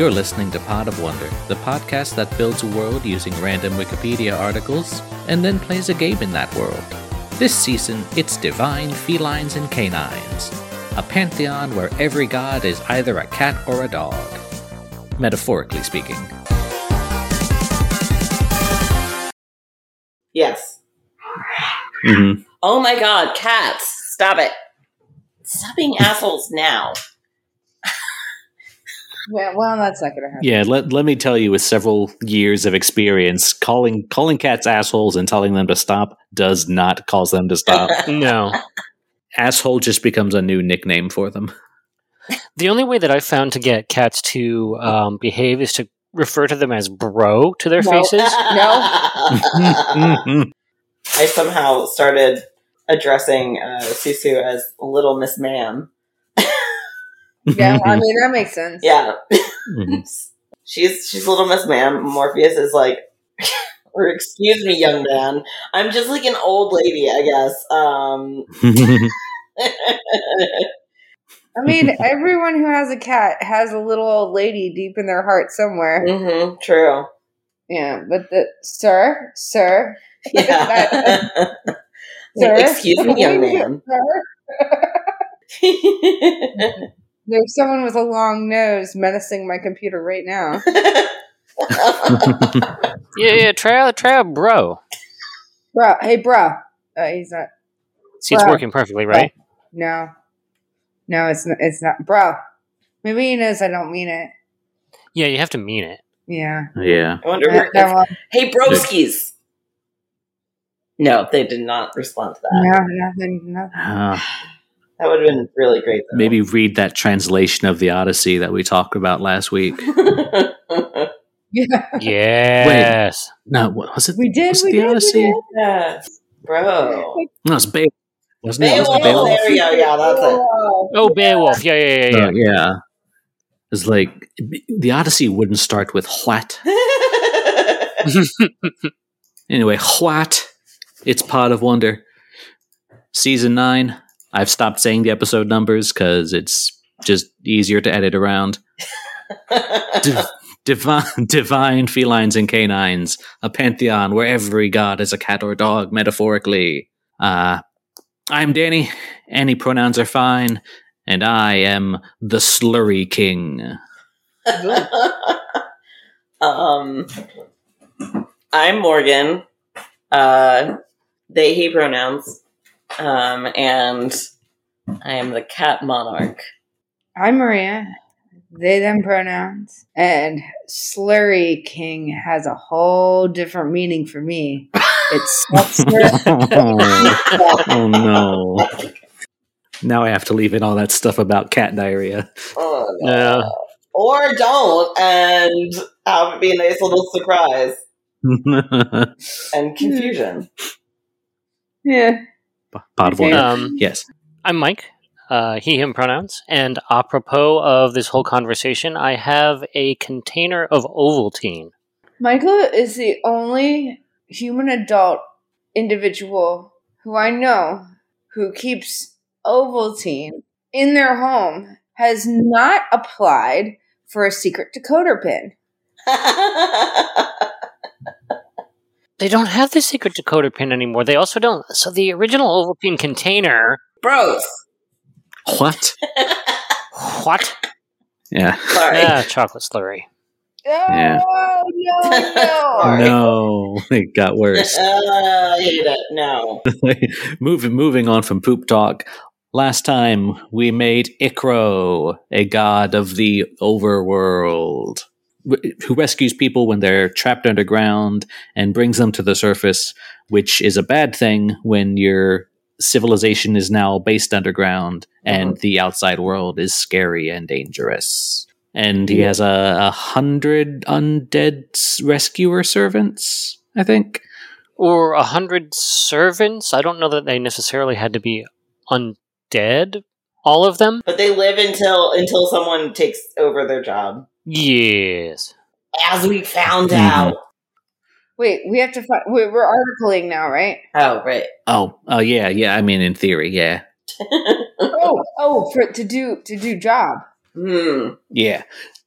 You're listening to Pod of Wonder, the podcast that builds a world using random Wikipedia articles and then plays a game in that world. This season, it's divine felines and canines, a pantheon where every god is either a cat or a dog. Metaphorically speaking. Yes. Mm-hmm. Oh my god, cats. Stop it. Stop being assholes now. Yeah, well, that's not going to happen. Yeah, let, let me tell you, with several years of experience, calling calling cats assholes and telling them to stop does not cause them to stop. No. Asshole just becomes a new nickname for them. The only way that I've found to get cats to um, behave is to refer to them as bro to their No. faces. no. I somehow started addressing uh, Susu as Little Miss Ma'am. Yeah, I mean, that makes sense. Yeah. Mhm. she's she's Little Miss Ma'am. Morpheus is like, or excuse me, young man. I'm just like an old lady, I guess. Um, I mean, everyone who has a cat has a little old lady deep in their heart somewhere. hmm true. Yeah, but the sir, sir, Yeah. sir, excuse me, young man. Sir. There's someone with a long nose menacing my computer right now. Yeah, yeah. Try out, try out bro. Bro, hey, bro. Uh, he's not. See, it's working perfectly, right? No, no, it's not. It's not, bro. Maybe he knows I don't mean it. Yeah, you have to mean it. Yeah. yeah. I wonder. No, If, no, hey, broskies. No, they did not respond to that. no, nothing, nothing. Uh, That would have been really great. Though. maybe read that translation of the Odyssey that we talked about last week. Yeah, Yes. No, what was it? we did. Was it We the did. Odyssey? We yes, bro. No, it's Beowulf. Wasn't it? Was it Beowulf. Beowulf? There we go. Yeah, that's it. Oh, Beowulf. Yeah, yeah, yeah, yeah. Uh, yeah. It's like the Odyssey wouldn't start with what. Anyway, what? It's Pod of Wonder. Season 9. I've stopped saying the episode numbers because it's just easier to edit around. Div- divine, divine felines and canines, a pantheon where every god is a cat or dog, metaphorically. Uh, I'm Danny. Any pronouns are fine. And I am the Slurry King. um, I'm Morgan. Uh, they, he pronouns. Um, and I am the cat monarch. I'm Maria. They them pronouns. And Slurry King has a whole different meaning for me. It's oh, oh no. Now I have to leave in all that stuff about cat diarrhea. Oh, no. Yeah. Or don't, and have it be a nice little surprise and confusion. yeah. Pot of water. Um, Yes. I'm Mike. Uh, he, him pronouns. And apropos of this whole conversation, I have a container of Ovaltine. Michael is the only human adult individual who I know who keeps Ovaltine in their home has not applied for a secret decoder pin. They don't have the secret decoder pin anymore. They also don't. So the original Ovaltine container. Bros. What? What? Yeah. Sorry. Ah, chocolate slurry. Oh, Yeah. no, no. No, it got worse. Uh, I hate it. No. moving moving on from poop talk. Last time we made Ikro, a god of the overworld, wh- who rescues people when they're trapped underground and brings them to the surface, which is a bad thing when your civilization is now based underground and uh-huh. the outside world is scary and dangerous. And he Yeah. has a, a hundred undead rescuer servants, I think. Or a hundred servants. I don't know that they necessarily had to be undead. All of them? But they live until until someone takes over their job. Yes. As we found Mhm. out. Wait, we have to find. Wait, we're articling now, right? Oh, right. Oh, oh yeah, yeah. I mean, in theory, yeah. Oh, oh, for to do to do job. Hmm. Yeah.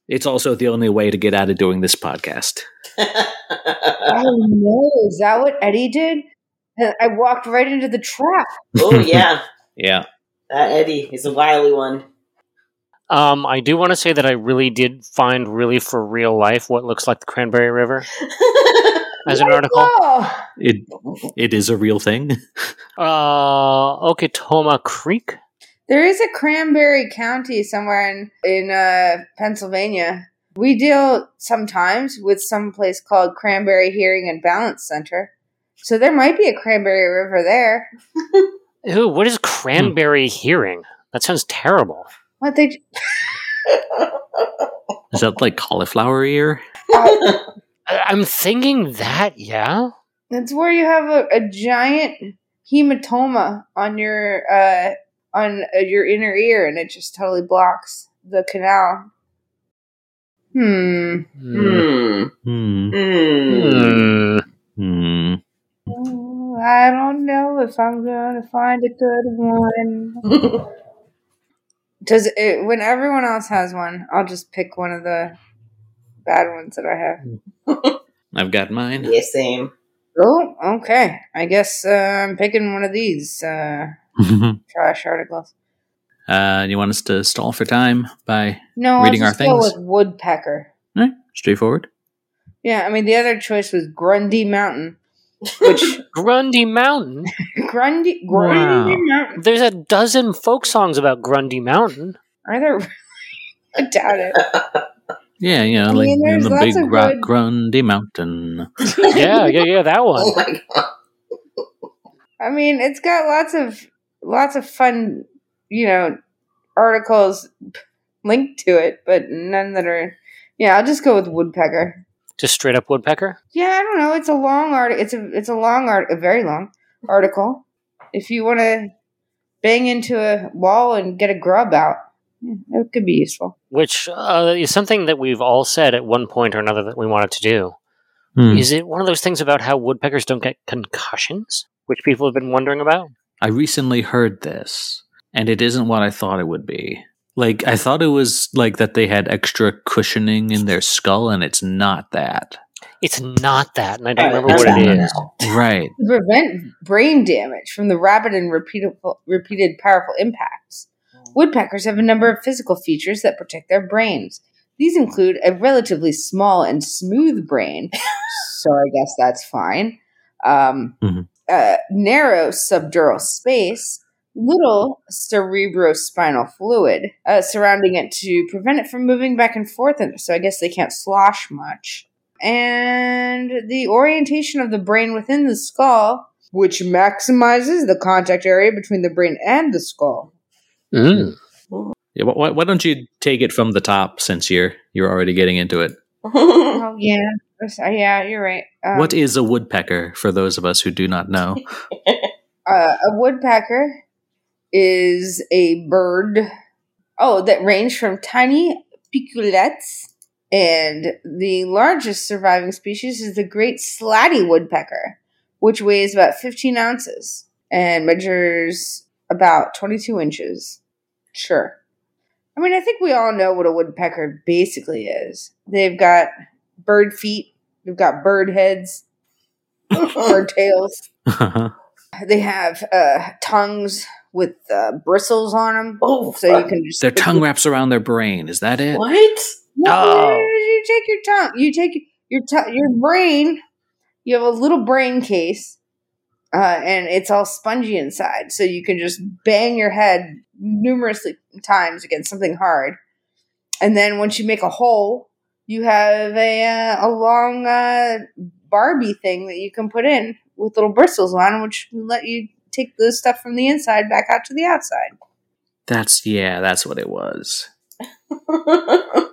It's also the only way to get out of doing this podcast. Oh no, is that what Eddie did? I walked right into the trap. oh yeah, Yeah. that Eddie is a wily one. Um, I do want to say that I really did find really for real life what looks like the Cranberry River as an article. Oh, It it is a real thing. Uh, Okatoma Creek. there is a Cranberry County somewhere in in uh, Pennsylvania. We deal sometimes with some place called Cranberry Hearing and Balance Center, so there might be a Cranberry River there. Ooh, what is cranberry hearing? That sounds terrible. What they? Is that like cauliflower ear? Uh, I- I'm thinking that, yeah. It's where you have a, a giant hematoma on your uh on uh, your inner ear, and it just totally blocks the canal. Hmm. Hmm. Hmm. Hmm. Hmm. Oh, I don't know if I'm gonna find a good one. Does it when everyone else has one? I'll just pick one of the bad ones that I have. I've got mine. yeah, same. Oh, okay. I guess uh, I'm picking one of these uh, trash articles. uh, you want us to stall for time by No, Reading I'll our just go things? with woodpecker. eh, straightforward? Yeah, I mean the other choice was Grundy Mountain, which Grundy Mountain. Grundy Grundy Wow. Mountain. There's a dozen folk songs about Grundy Mountain. Are there? I doubt it. Yeah, you know, I like mean, in there's the lots big of rock good- Grundy Mountain. Yeah, yeah, yeah, that one. Oh my god. I mean, it's got lots of lots of fun, you know, articles linked to it, but none that are. Yeah, I'll just go with woodpecker. Just straight up woodpecker. Yeah, I don't know. It's a long art. It's a it's a long art, a very long article. If you want to bang into a wall and get a grub out, yeah, that could be useful. Which uh, is something that we've all said at one point or another that we wanted to do. Hmm. Is it one of those things about how woodpeckers don't get concussions? Which people have been wondering about? I recently heard this, and it isn't what I thought it would be. Like, I thought it was like that they had extra cushioning in their skull, and it's not that. It's not that, and I don't Alright, remember what it is. is. now. Right. To prevent brain damage from the rapid and repeatable, repeated powerful impacts. Woodpeckers have a number of physical features that protect their brains. These include a relatively small and smooth brain, so I guess that's fine. Um, Mhm. uh, narrow subdural space, little cerebrospinal fluid uh, surrounding it to prevent it from moving back and forth, and so I guess they can't slosh much. And the orientation of the brain within the skull, which maximizes the contact area between the brain and the skull. Mm. Yeah, why, why don't you take it from the top since you're you're already getting into it? Oh yeah, uh, yeah, you're right. Um, what is a woodpecker for those of us who do not know? uh, a woodpecker is a bird. Oh, that range from tiny piculets, and the largest surviving species is the great slaty woodpecker, which weighs about 15 ounces and measures about 22 inches. Sure. I mean, I think we all know what a woodpecker basically is. They've got bird feet, they've got bird heads, bird tails. They have uh, tongues with uh, bristles on them, oh, so you can just Their tongue wraps around their brain. Is that it? What? No, Oh. you take your tongue. You take your t- your brain. You have a little brain case, uh, and it's all spongy inside, so you can just bang your head numerous times against something hard, and then once you make a hole, you have a uh, a long uh, Barbie thing that you can put in with little bristles on, which will let you take the stuff from the inside back out to the outside. That's yeah, that's what it was.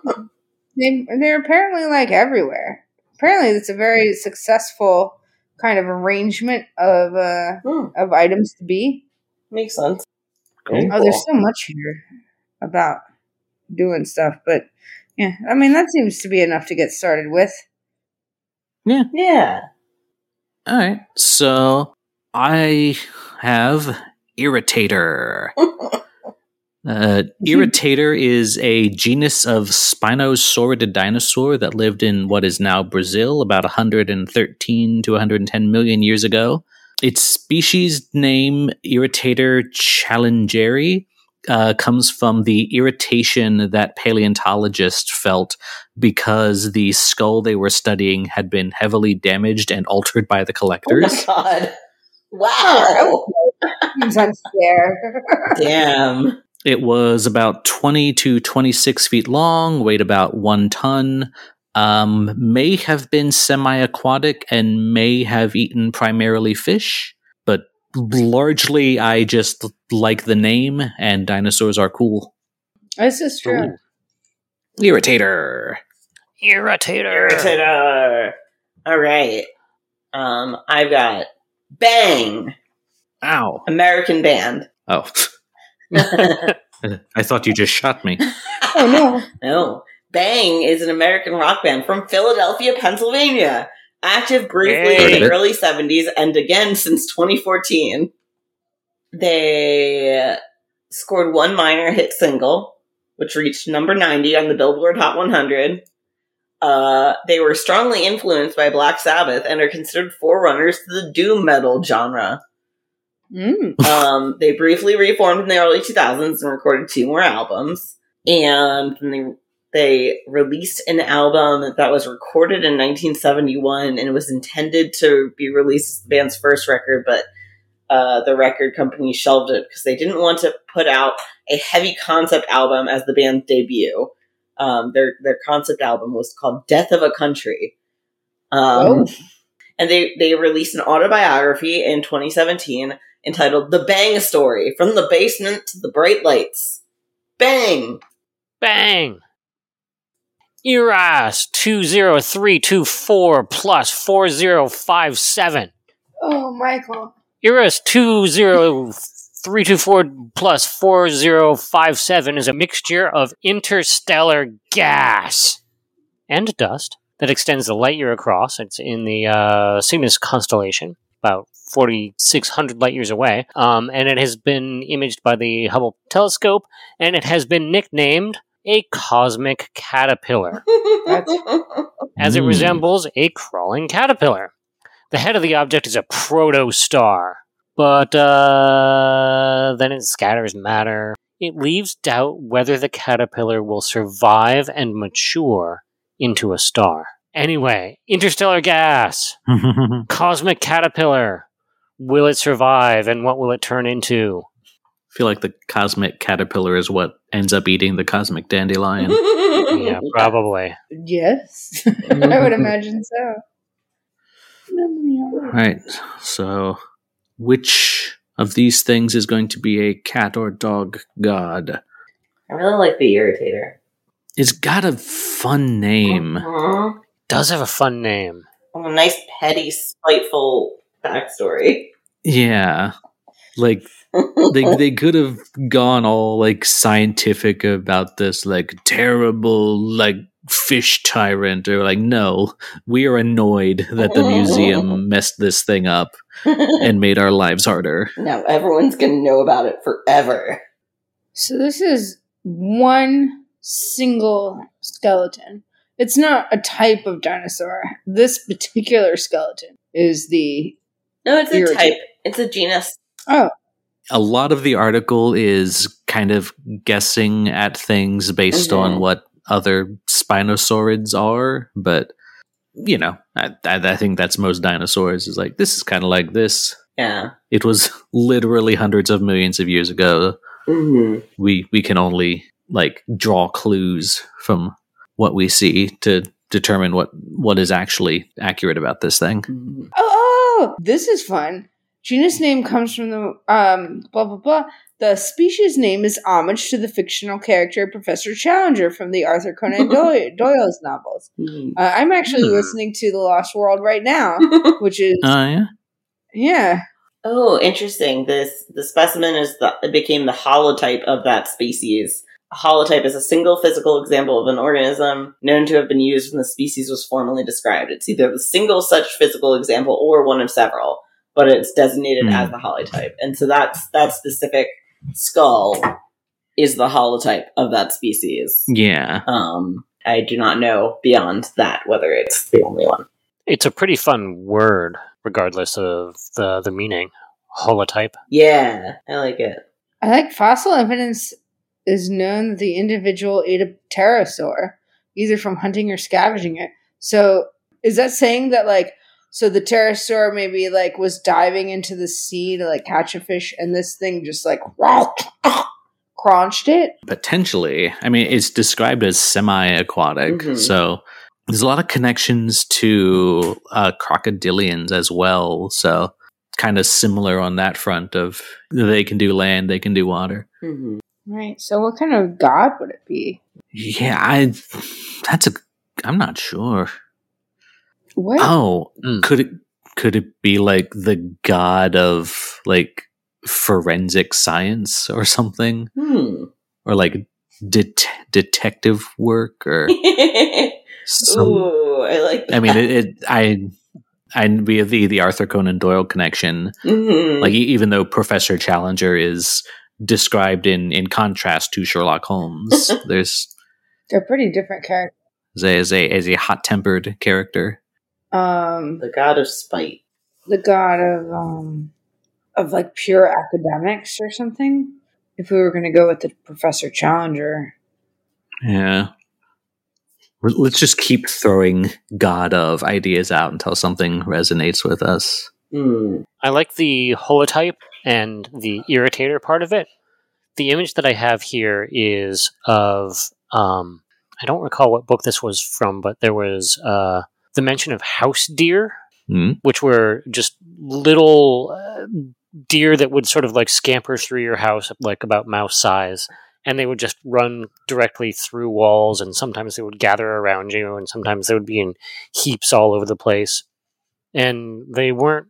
They they're apparently like everywhere. Apparently, it's a very successful kind of arrangement of uh Hmm, of items to be. makes sense. Cool. Oh, there's so much here about doing stuff, but yeah, I mean that seems to be enough to get started with. Yeah. Yeah. All right. So I have irritator. Uh, Irritator is a genus of spinosaurid dinosaur that lived in what is now Brazil about 113 to 110 million years ago. Its species name, Irritator challengeri, uh, comes from the irritation that paleontologists felt because the skull they were studying had been heavily damaged and altered by the Oh my collectors. god. Wow. Seems unfair. Damn. It was about 20 to 26 feet long, weighed about one ton, um, may have been semi aquatic, and may have eaten primarily fish. But largely, I just like the name, and dinosaurs are cool. this is true. Ooh. Irritator. Irritator. Irritator. All right. Um, I've got Bang, Ow. American band. Oh, I thought you just shot me. Oh no. no, Bang is an American rock band from Philadelphia, Pennsylvania. Active briefly Hey. in the early 70s and again since 2014. They scored one minor hit single, which reached number 90 on the Billboard Hot 100. Uh, they were strongly influenced by Black Sabbath and are considered forerunners to the doom metal genre. Mm. um, they briefly reformed in the early 2000s and recorded two more albums. And they, they released an album that was recorded in 1971 and it was intended to be released as the band's first record, but uh, the record company shelved it because they didn't want to put out a heavy concept album as the band's debut. Um, their their concept album was called "Death of a Country," um, Oh. and they they released an autobiography in 2017 entitled "The Bang Story: From the Basement to the Bright Lights." Bang! Bang! IRAS 20324 plus 4057. Oh, Michael. IRAS 20324 plus 4057 is a mixture of interstellar gas and dust that extends the light year across. It's in the uh, Cygnus constellation, about 4,600 light years away. Um, and it has been imaged by the Hubble telescope, and it has been nicknamed a cosmic caterpillar as it resembles a crawling caterpillar. The head of the object is a protostar, but uh, then it scatters matter. It leaves doubt whether the caterpillar will survive and mature into a star. Anyway, interstellar gas, cosmic caterpillar. Will it survive and what will it turn into? I feel like the cosmic caterpillar is what ends up eating the cosmic dandelion. Yeah, probably. Yes. I would imagine so. right. So, which of these things is going to be a cat or dog god? I really like the Irritator. It's got a fun name. Mhm. Does have a fun name. A nice, petty, spiteful backstory. Yeah. Like they they could have gone all like scientific about this like terrible like fish tyrant or like no we are annoyed that the museum messed this thing up and made our lives harder now everyone's gonna know about it forever. So this is one single skeleton. It's not a type of dinosaur. This particular skeleton is the No, it's a type. It's a genus. oh a lot of the article is kind of guessing at things based on Mhm. what other spinosaurids are but you know I, I, I think that's most dinosaurs is like this is kind of like this Yeah. it was literally hundreds of millions of years ago hmm we we can only like draw clues from what we see to determine what what is actually accurate about this thing oh, oh this is fun. Genus name comes from the um blah blah blah. The species name is homage to the fictional character Professor Challenger from the Arthur Conan Doyle's novels. Mhm. Uh, I'm actually Hmm. listening to The Lost World right now, which is oh yeah yeah. oh, interesting. This the specimen is the it became the holotype of that species. A holotype is a single physical example of an organism known to have been used when the species was formally described. It's either the single such physical example or one of several, but it's designated Hmm. as the holotype. And so that's that specific skull is the holotype of that species. Yeah. Um, I do not know beyond that whether it's the only one. It's a pretty fun word, regardless of the the meaning. Holotype. Yeah, I like it. I like fossil evidence is known that the individual ate a pterosaur, either from hunting or scavenging it. So is that saying that like so the pterosaur maybe like was diving into the sea to like catch a fish and this thing just like crunched it? Potentially. I mean, it's described as semi aquatic. Mhm. So there's a lot of connections to uh, crocodilians as well. So kind of similar on that front of they can do land, they can do water. hmm Right. So what kind of god would it be? Yeah, I. That's a. I'm not sure. What? Oh, Mm. could it could it be like the god of like forensic science or something, Hmm. or like det- detective work or some? Ooh, I like. That. I mean, it. it I. I via the the Arthur Conan Doyle connection, Mhm. like e- even though Professor Challenger is described in in contrast to Sherlock Holmes, there's They're pretty different characters. as a as a, as a hot tempered character. Um the god of spite. the god of um of like pure academics or something. If we were going to go with the Professor Challenger, Yeah. Let's just keep throwing God of ideas out until something resonates with us. Hmm. I like the holotype and the irritator part of it. The image that I have here is of um, I don't recall what book this was from, but there was uh, the mention of house deer, Hmm? which were just little uh, deer that would sort of like scamper through your house, like about mouse size, and they would just run directly through walls. And sometimes they would gather around you, and sometimes they would be in heaps all over the place. And they weren't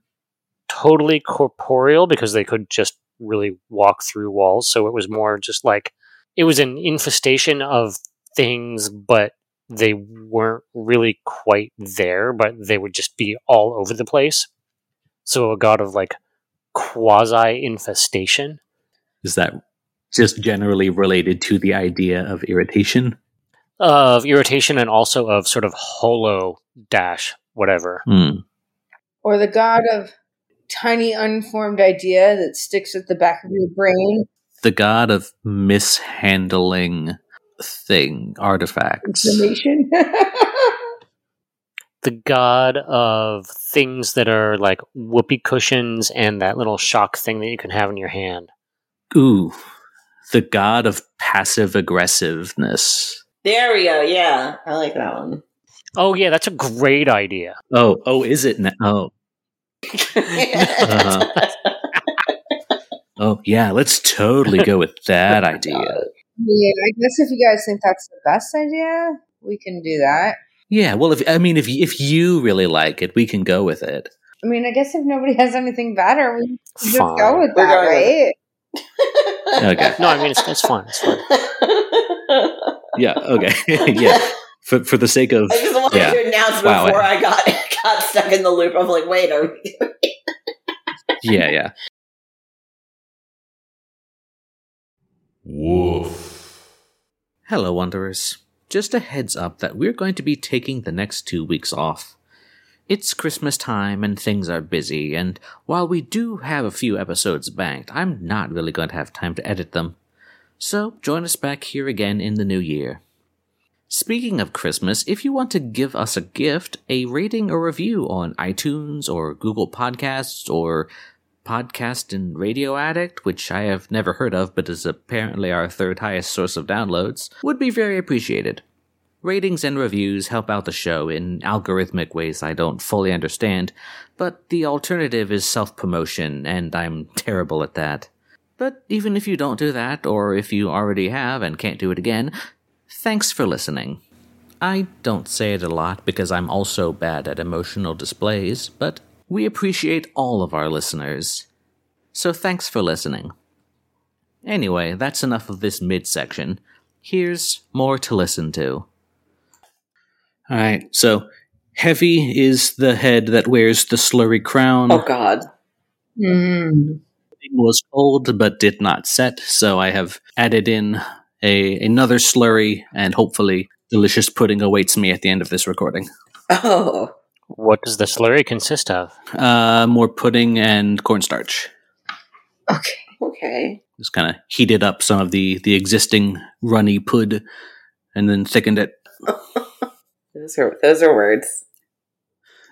totally corporeal because they could just really walk through walls. So it was more just like it was an infestation of things, but they weren't really quite there, but they would just be all over the place. So a god of like quasi infestation. Is that just generally related to the idea of irritation? Of irritation and also of sort of holo dash whatever. Hmm. or the god of tiny unformed idea that sticks at the back of your brain. The god of mishandling thing artifacts. Information. The god of things that are like whoopee cushions and that little shock thing that you can have in your hand. Ooh, the god of passive aggressiveness. There we go. Yeah, I like that one. Oh yeah, that's a great idea. Oh, oh, is it now? Oh, Uh-huh. oh, yeah. Let's totally go with that idea. Yeah, I guess if you guys think that's the best idea, we can do that. Yeah. Well, if I mean, if if you really like it, we can go with it. I mean, I guess if nobody has anything better, we can just Fine. go with We're that, going with right? Okay. No, I mean it's, it's fun. It's fun. Yeah. Okay. yeah. For for the sake of I just wanted Yeah. to announce Wow. before I got got stuck in the loop. I'm like, wait, are we? yeah, yeah. Woof. Hello, Wanderers. Just a heads up that we're going to be taking the next two weeks off. It's Christmas time and things are busy, and while we do have a few episodes banked, I'm not really going to have time to edit them. So join us back here again in the new year. Speaking of Christmas, if you want to give us a gift, a rating or review on iTunes or Google Podcasts or Podcast and Radio Addict, which I have never heard of but is apparently our third highest source of downloads, would be very appreciated. Ratings and reviews help out the show in algorithmic ways I don't fully understand, but the alternative is self promotion, and I'm terrible at that. But even if you don't do that, or if you already have and can't do it again, thanks for listening. I don't say it a lot because I'm also bad at emotional displays, but we appreciate all of our listeners. So thanks for listening. Anyway, that's enough of this midsection. Here's more to listen to. Alright, so Heavy is the head that wears the slurry crown. Oh God. Mm. pudding was cold but did not set, so I have added in a another slurry, and hopefully delicious pudding awaits me at the end of this recording. Oh, What does the slurry consist of? Uh, more pudding and cornstarch. Okay. okay. Just kind of heated up some of the the existing runny pud, and then thickened it. Those are those are words.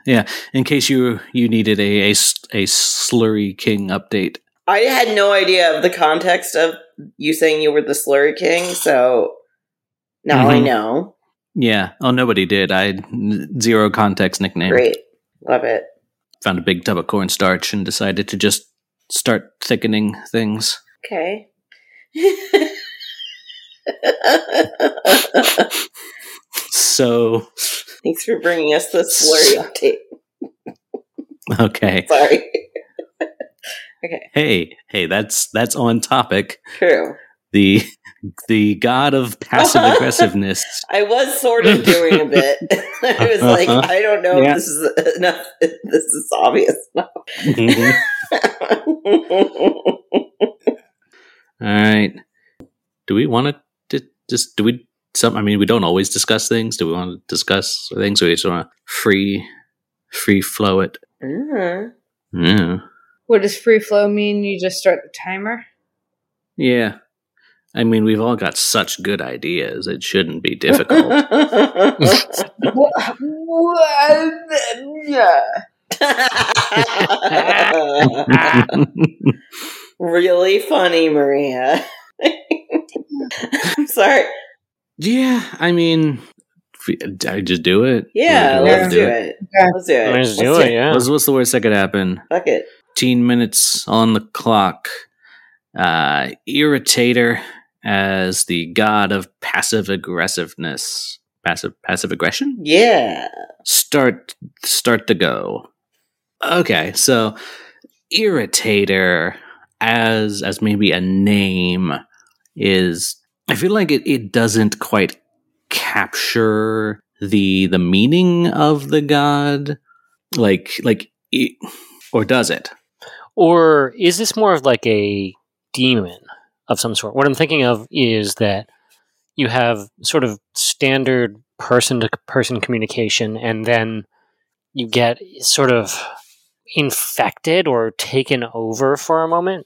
Yeah. In case you you needed a a, a slurry king update. I had no idea of the context of you saying you were the Slurry King, so now I Mhm. know. Yeah. Oh, nobody did. I had zero context nickname. Great, love it. Found a big tub of cornstarch and decided to just start thickening things. Okay. So Thanks for bringing us the slurry update. okay. Sorry. Okay. Hey, hey, that's that's on topic. True. The the god of passive aggressiveness. I was sort of doing a bit. I was like, I don't know Yeah. if this is enough. This is obvious enough. All right. Do we want to just do we some? I mean, we don't always discuss things. Do we want to discuss things? Or we just want to free free flow it? Mm. Yeah. What does free flow mean? You just start the timer? Yeah. I mean, we've all got such good ideas. It shouldn't be difficult. What? what? Yeah. really funny, Maria. I'm sorry. yeah, I mean, I just do it. Yeah, Would you let's rather do it. Yeah. Let's do it. Let's do it, yeah. What's, what's the worst that could happen? Fuck it. 15 minutes on the clock. Uh, Irritator as the god of passive aggressiveness. Passive passive aggression? Yeah. Start start to go. Okay, so Irritator as as maybe a name is I feel like it, it doesn't quite capture the the meaning of the god like like it, or does it Or is this more of like a demon of some sort? What I'm thinking of is that you have sort of standard person to person communication, and then you get sort of infected or taken over for a moment.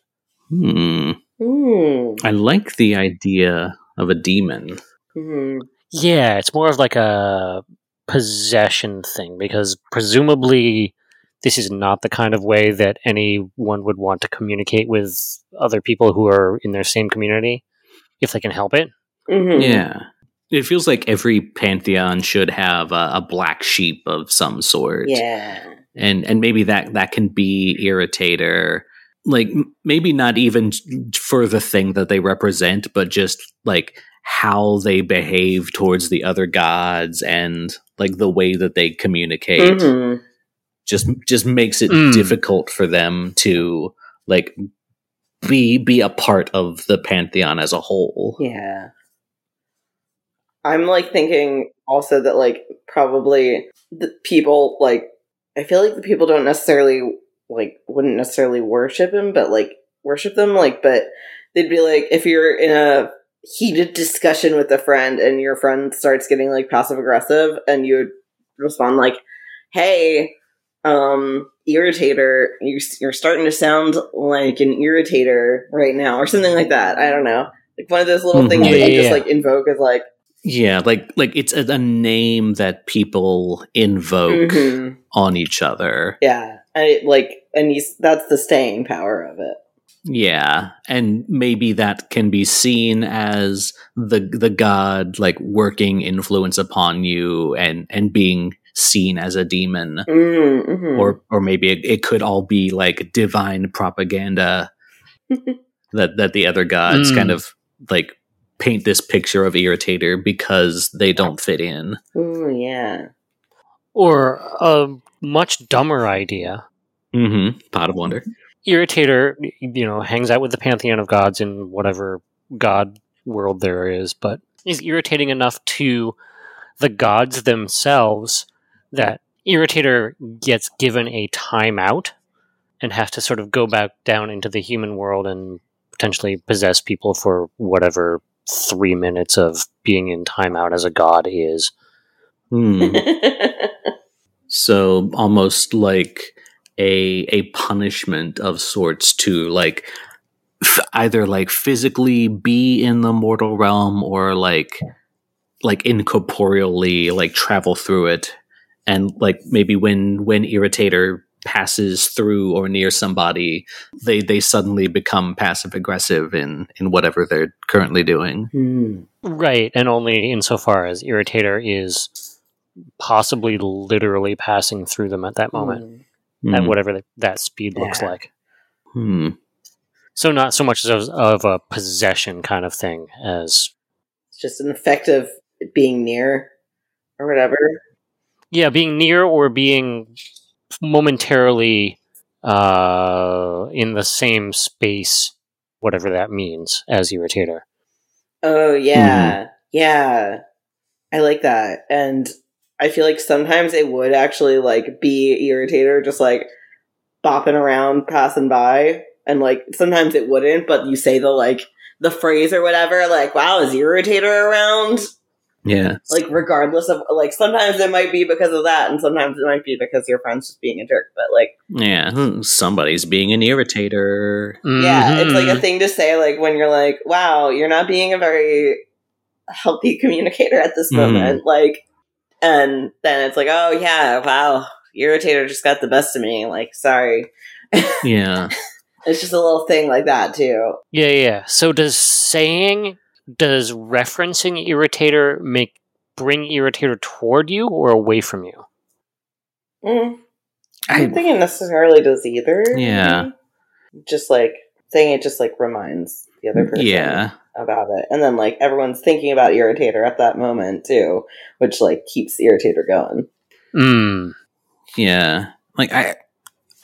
Hmm. Hmm. I like the idea of a demon. Hmm. Yeah, it's more of like a possession thing because presumably this is not the kind of way that anyone would want to communicate with other people who are in their same community if they can help it. Mhm. Yeah. It feels like every pantheon should have a, a black sheep of some sort. Yeah. And and maybe that that can be irritator. Like m- maybe not even for the thing that they represent, but just like how they behave towards the other gods and like the way that they communicate. Mhm. Just just makes it Mm. difficult for them to like be be a part of the pantheon as a whole. Yeah. I'm like thinking also that like probably the people like I feel like the people don't necessarily like wouldn't necessarily worship him, but like worship them like but they'd be like if you're in a heated discussion with a friend and your friend starts getting like passive aggressive and you would respond like hey um irritator. You, you're starting to sound like an irritator right now or something like that. I don't know. Like one of those little Mhm. things Yeah, that you yeah, just like invoke as like Yeah, like like it's a, a name that people invoke mhm, on each other. yeah I, like and he's that's the staying power of it. Yeah, and maybe that can be seen as the the god like working influence upon you and and being seen as a demon. mm, mhm. or or maybe it, it could all be like divine propaganda that that the other gods Mm. kind of like paint this picture of irritator because they don't fit in. Ooh, yeah Or a much dumber idea. Mm-hmm. Pot of wonder. Irritator, you know, hangs out with the pantheon of gods in whatever god world there is, but is irritating enough to the gods themselves that Irritator gets given a timeout and have to sort of go back down into the human world and potentially possess people for whatever three minutes of being in timeout as a god is. Hmm. so almost like a a punishment of sorts to like f- either like physically be in the mortal realm or like like incorporeally like travel through it and like maybe when when irritator passes through or near somebody they they suddenly become passive aggressive in in whatever they're currently doing Hmm. Right, and only insofar as Irritator is possibly literally passing through them at that moment, Hmm. at Hmm. whatever th- that speed looks Yeah. like. Hmm. So not so much of, of a possession kind of thing as It's just an effect of being near or whatever. Yeah, being near or being momentarily uh, in the same space, whatever that means, as Irritator. Oh yeah, yeah. I like that, and I feel like sometimes it would actually like be irritator, just like bopping around, passing by, and like sometimes it wouldn't, but you say the like the phrase or whatever, like "Wow, is irritator around?" Yeah Like regardless of like sometimes it might be because of that, and sometimes it might be because your friend's just being a jerk. But like yeah hmm, somebody's being an irritator Yeah, it's like a Mhm. thing to say, like when you're like, "Wow, you're not being a very healthy communicator at this Mhm. moment." Like, and then it's like, "Oh yeah, wow, irritator just got the best of me." Like, sorry, yeah it's just a little thing like that too. Yeah, yeah. So does saying, does referencing Irritator make bring Irritator toward you or away from you? Mm, I I, don't think it necessarily does either. Yeah. just like saying it just like reminds the other person. yeah about it. And then like everyone's thinking about Irritator at that moment too, which like keeps Irritator going. Mm. Yeah, like I,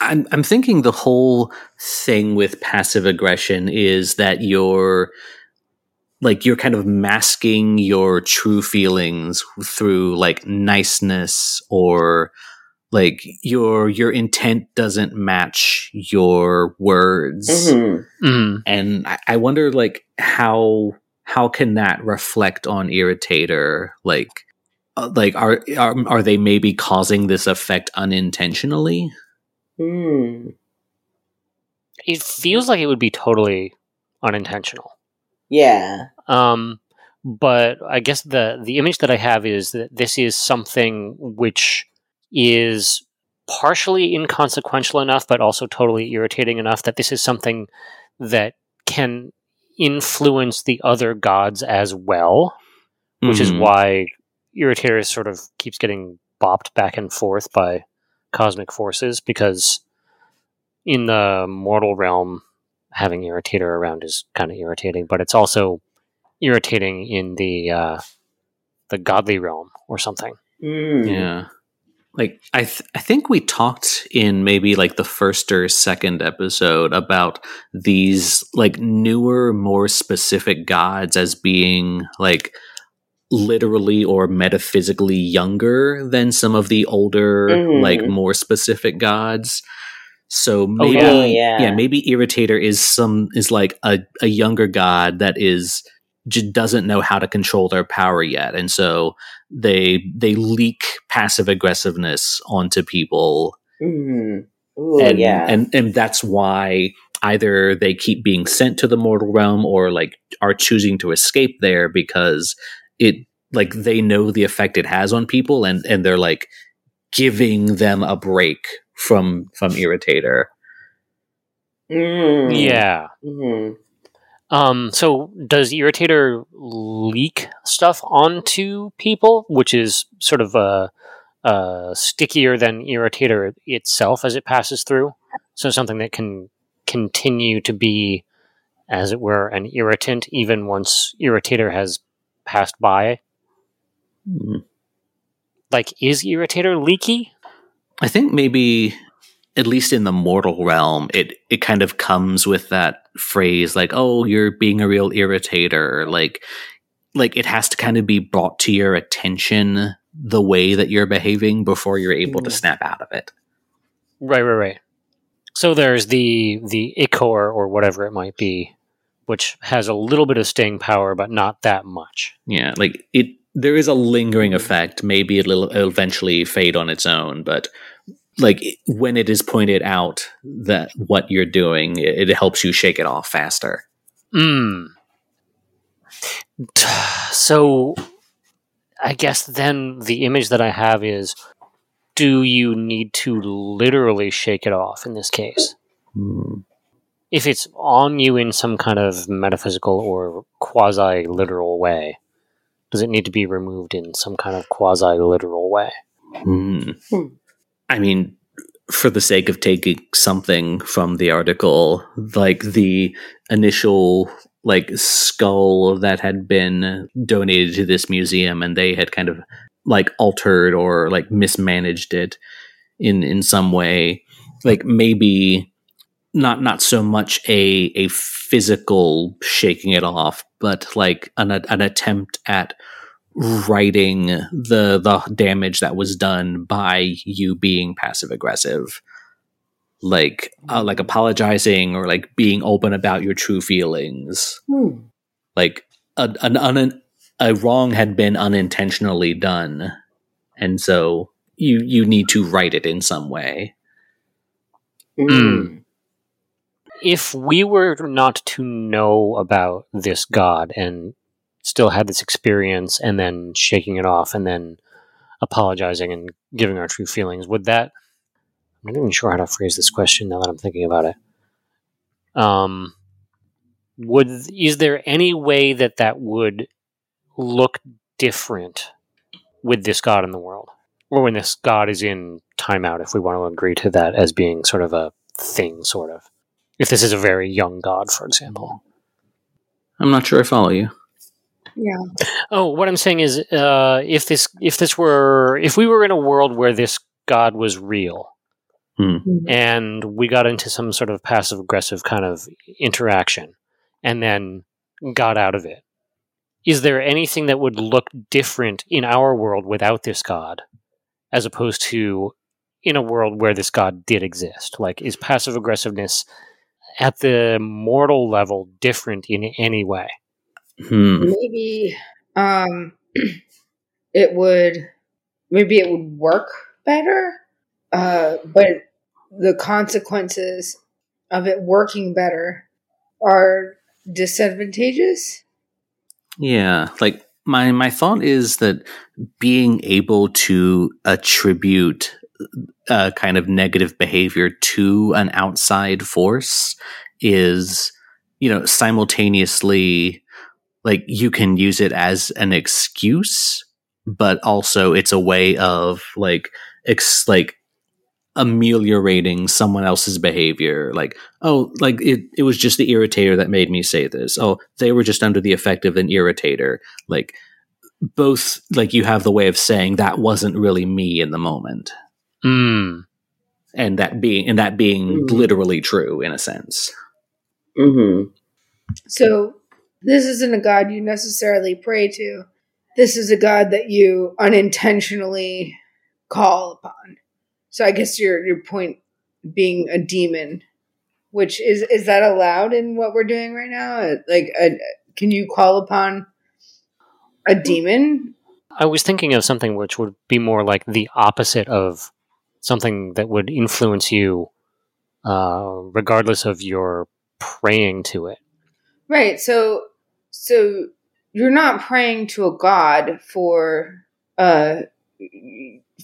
I'm, I'm thinking the whole thing with passive aggression is that you're, like, you're kind of masking your true feelings through like niceness or like your your intent doesn't match your words, Mhm. Mm. and I, I wonder like how how can that reflect on irritator like. uh, Like are, are are they maybe causing this effect unintentionally? Hmm. It feels like it would be totally unintentional. Yeah. Um, but I guess the the image that I have is that this is something which is partially inconsequential enough, but also totally irritating enough that this is something that can influence the other gods as well, which is Mhm. why Irritator sort of keeps getting bopped back and forth by cosmic forces because in the mortal realm, having Irritator around is kind of irritating, but it's also irritating in the uh, the godly realm or something. Hmm. Yeah. Like I th- I think we talked in maybe like the first or second episode about these like newer more specific gods as being like literally or metaphysically younger than some of the older Mhm. like more specific gods. So maybe yeah. Oh, yeah. maybe Irritator is some is like a, a younger god that is just doesn't know how to control their power yet and so they they leak passive aggressiveness onto people Hmm. Ooh, and yeah. and and that's why either they keep being sent to the mortal realm or like are choosing to escape there because it like they know the effect it has on people and and they're like giving them a break from from irritator Hmm. Yeah. Hmm. Um, so does Irritator leak stuff onto people, which is sort of uh, uh, stickier than Irritator itself as it passes through? So something that can continue to be, as it were, an irritant even once Irritator has passed by. Hmm. Like, is Irritator leaky? I think maybe at least in the mortal realm, it it kind of comes with that phrase like, "Oh, you're being a real irritator." Like, like it has to kind of be brought to your attention the way that you're behaving before you're able to Mm. snap out of it. Right, right, right. So there's the the ichor or whatever it might be, which has a little bit of staying power, but not that much. Yeah, like it. There is a lingering effect. Maybe it'll, it'll eventually fade on its own, but like when it is pointed out that what you're doing, it, it helps you shake it off faster. Mm. So, I guess then the image that I have is: Do you need to literally shake it off in this case? Hmm. If it's on you in some kind of metaphysical or quasi literal way, does it need to be removed in some kind of quasi literal way? Hmm. I mean, for the sake of taking something from the article, like the initial like skull that had been donated to this museum, and they had kind of like altered or like mismanaged it in in some way. Like maybe not not so much a a physical shaking it off, but like an an attempt at righting the the damage that was done by you being passive aggressive like uh, like apologizing or like being open about your true feelings. Hmm. like a, an un, a wrong had been unintentionally done. And so you you need to write it in some way. Mm. if we were not to know about this god and still had this experience and then shaking it off and then apologizing and giving our true feelings. Would that i'm not even sure how to phrase this question now that i'm thinking about it. Um would is there any way that that would look different with this god in the world? Or when this god is in timeout if we want to agree to that as being sort of a thing sort of. If this is a very young god, for example. i'm not sure i follow you Yeah. Oh, what I'm saying is, uh, if this if this were if we were in a world where this god was real, and we got into some sort of passive aggressive kind of interaction, and then got out of it, is there anything that would look different in our world without this god, as opposed to in a world where this god did exist? Like, is passive aggressiveness at the mortal level different in any way? Hmm. Maybe um it would maybe it would work better. Uh but the consequences of it working better are disadvantageous. Yeah, like my my thought is that being able to attribute a kind of negative behavior to an outside force is you know simultaneously like you can use it as an excuse but also it's a way of like ex- like ameliorating someone else's behavior like oh like it, it was just the irritator that made me say this oh they were just under the effect of an irritator like both like you have the way of saying that wasn't really me in the moment Mm. and that being and that being Mm. literally true in a sense Mm-hmm. So this isn't a god you necessarily pray to. This is a god that you unintentionally call upon. So I guess your your point being a demon, which is is that allowed in what we're doing right now? Uh, Like, a, can you call upon a demon? I was thinking of something which would be more like the opposite of something that would influence you, uh, regardless of your praying to it. Right. So so you're not praying to a god for uh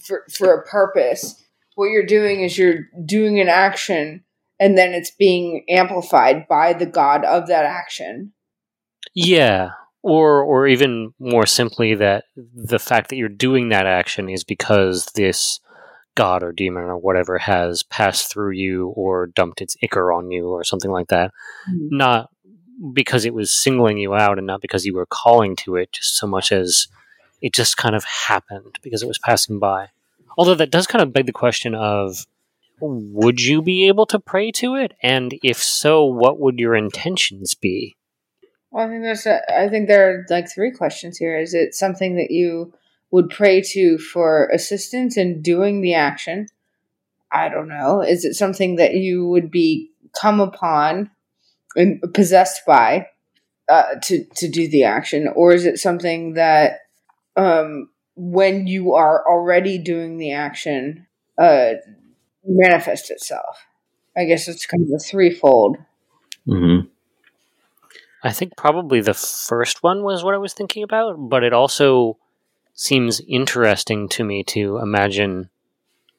for for a purpose. What you're doing is you're doing an action and then it's being amplified by the god of that action. Yeah, or or even more simply that the fact that you're doing that action is because this god or demon or whatever has passed through you or dumped its ichor on you or something like that. Not because it was singling you out and not because you were calling to it, just so much as it just kind of happened because it was passing by. Although that does kind of beg the question of would you be able to pray to it? And if so, what would your intentions be? Well, I think that's a, I think there are like three questions here. Is it something that you would pray to for assistance in doing the action? I don't know. Is it something that you would be come upon and possessed by uh, to to do the action, or is it something that um, when you are already doing the action uh, manifest itself? I guess it's kind of a threefold. hmm I think probably the first one was what I was thinking about, but it also seems interesting to me to imagine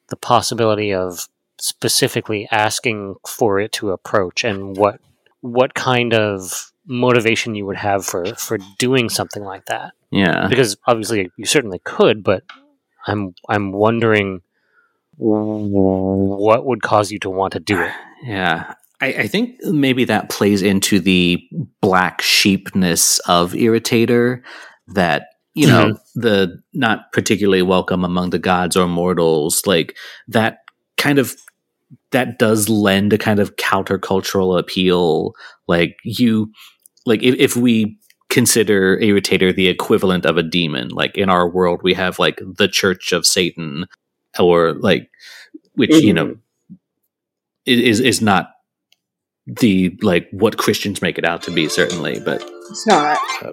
the possibility of specifically asking for it to approach and what what kind of motivation you would have for for doing something like that. Yeah. Because obviously you certainly could, but I'm I'm wondering what would cause you to want to do it. Yeah. I, I think maybe that plays into the black sheepness of Irritator that, you know, mm-hmm. the not particularly welcome among the gods or mortals, like that kind of that does lend a kind of countercultural appeal. Like you like if, if we consider Irritator the equivalent of a demon, like in our world we have like the Church of Satan or like which, you know, mm-hmm. i- is is not the like what Christians make it out to be, certainly, but It's not. Uh,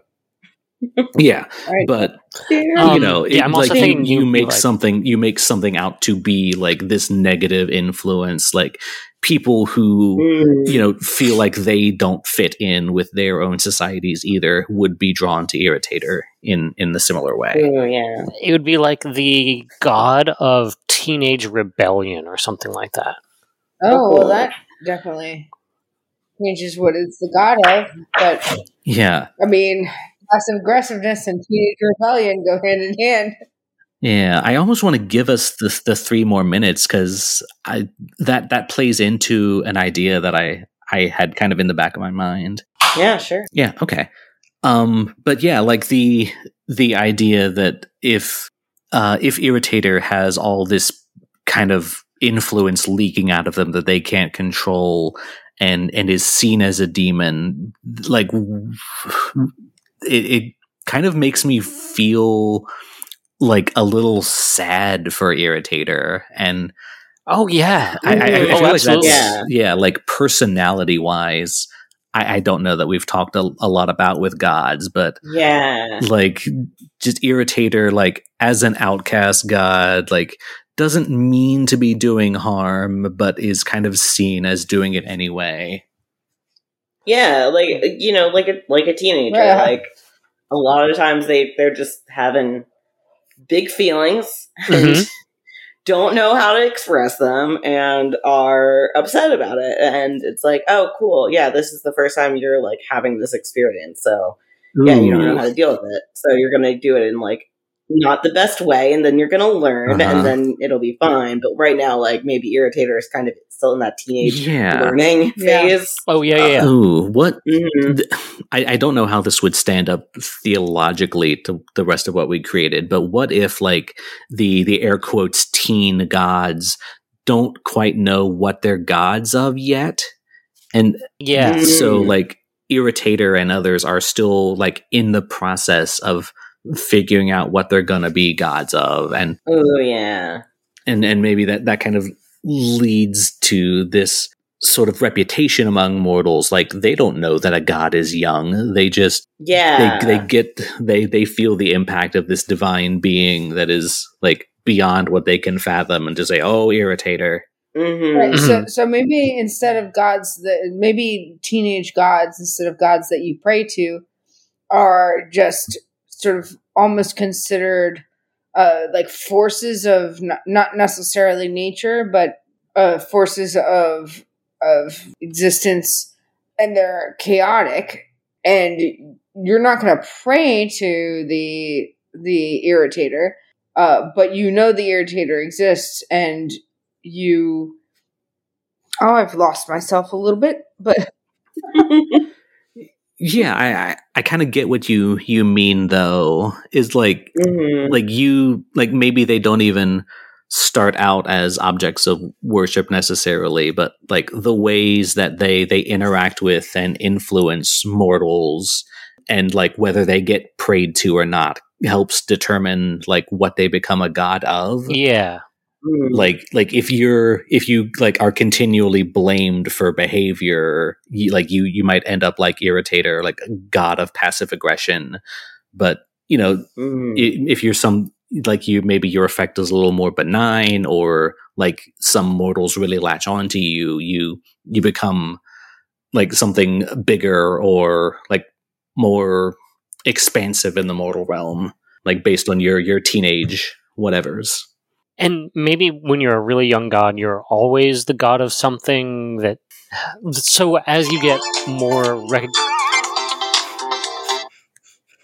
yeah, Right. but you Um, know, yeah, it- I'm like also you, you make like- something you make something out to be like this negative influence, like people who Mm. you know feel like they don't fit in with their own societies either would be drawn to Irritator in in the similar way. Ooh, yeah. It would be like the god of teenage rebellion or something like that. Oh, well, that definitely changes what it's the god of. But Yeah, I mean, passive aggressiveness and teenage rebellion go hand in hand. yeah. I almost want to give us the the three more minutes because I that that plays into an idea that I I had kind of in the back of my mind. Yeah, sure. Yeah, okay. Um, but yeah, like the the idea that if uh, if Irritator has all this kind of influence leaking out of them that they can't control and and is seen as a demon, like it, it kind of makes me feel like a little sad for Irritator and Oh yeah, I, I, I Ooh, feel oh, like that's. Yeah. yeah, like personality wise. I, I don't know that we've talked a, a lot about with gods, but Yeah. like just irritator, like as an outcast god, like doesn't mean to be doing harm, but is kind of seen as doing it anyway. Yeah, like you know, like a like a teenager. Yeah. Like a lot of times they they're just having big feelings and Mhm. don't know how to express them and are upset about it. And it's like, oh, cool, yeah, this is the first time you're like having this experience. So yeah, you don't know how to deal with it. So you're gonna do it in like not the best way, and then you're gonna learn, Uh-huh. and then it'll be fine. But right now, like maybe Irritator is kind of still in that teenage Yeah. learning Yeah. phase. Oh yeah, yeah. yeah. Ooh, what Mhm. th- I, I don't know how this would stand up theologically to the rest of what we created, but what if like the the air quotes teen gods don't quite know what they're gods of yet? And yeah. Mm. so like Irritator and others are still like in the process of figuring out what they're gonna be gods of and Oh yeah. and and maybe that that kind of leads to this sort of reputation among mortals like they don't know that a god is young they just Yeah. they they get they they feel the impact of this divine being that is like beyond what they can fathom and to say oh irritator Mhm. Right. So, Mhm. so maybe instead of gods that maybe teenage gods instead of gods that you pray to are just sort of almost considered uh, like forces of not, not necessarily nature, but uh, forces of of existence, and they're chaotic. And you're not going to pray to the the irritator, uh, but you know the irritator exists, and you oh i've lost myself a little bit but yeah i i, I kind of get what you you mean though is like Mhm. like you like maybe they don't even start out as objects of worship necessarily but like the ways that they they interact with and influence mortals and like whether they get prayed to or not helps determine like what they become a god of Yeah. Mm. like like if you're if you like are continually blamed for behavior you, like you you might end up like irritator like god of passive aggression but you know Mm. if you're some like you maybe your effect is a little more benign or like some mortals really latch onto you you you become like something bigger or like more expansive in the mortal realm like based on your your teenage whatevers And maybe when you're a really young god, you're always the god of something that. So as you get more rec-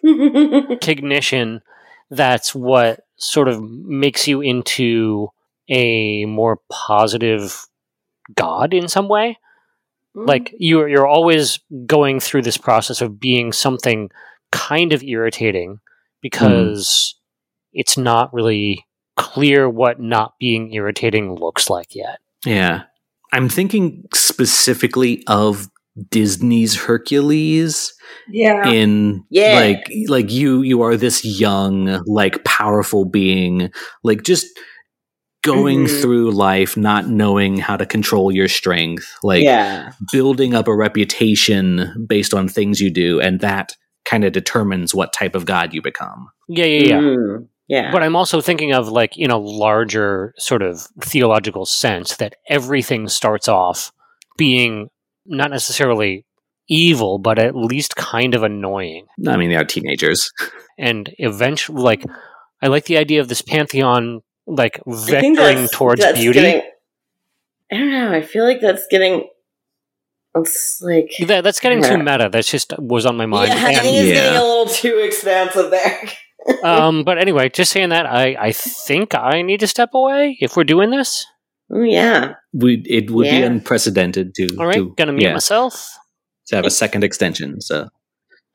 recognition, that's what sort of makes you into a more positive god in some way. Mm-hmm. Like you're you're always going through this process of being something kind of irritating mm-hmm. because it's not really clear what not being irritating looks like yet. Yeah. I'm thinking specifically of Disney's Hercules Yeah. in Yeah. like like you you are this young like powerful being like just going Mhm. through life not knowing how to control your strength like yeah. building up a reputation based on things you do and that kind of determines what type of god you become Yeah, yeah, yeah. Mm. Yeah. But I'm also thinking of like in a larger sort of theological sense that everything starts off being not necessarily evil, but at least kind of annoying. i mean they are teenagers And eventually, like, I like the idea of this pantheon, like, I think vectoring that's- towards that's beauty. getting- I don't know. I feel like that's getting. It's like. That, that's getting too meta. That's just was on my mind. yeah, I think it's Yeah. getting a little too expansive there. um, but anyway, just saying that, I, I think I need to step away if we're doing this. Oh yeah. we it would be unprecedented to All right, to, gonna mute yeah, myself. to have a second extension so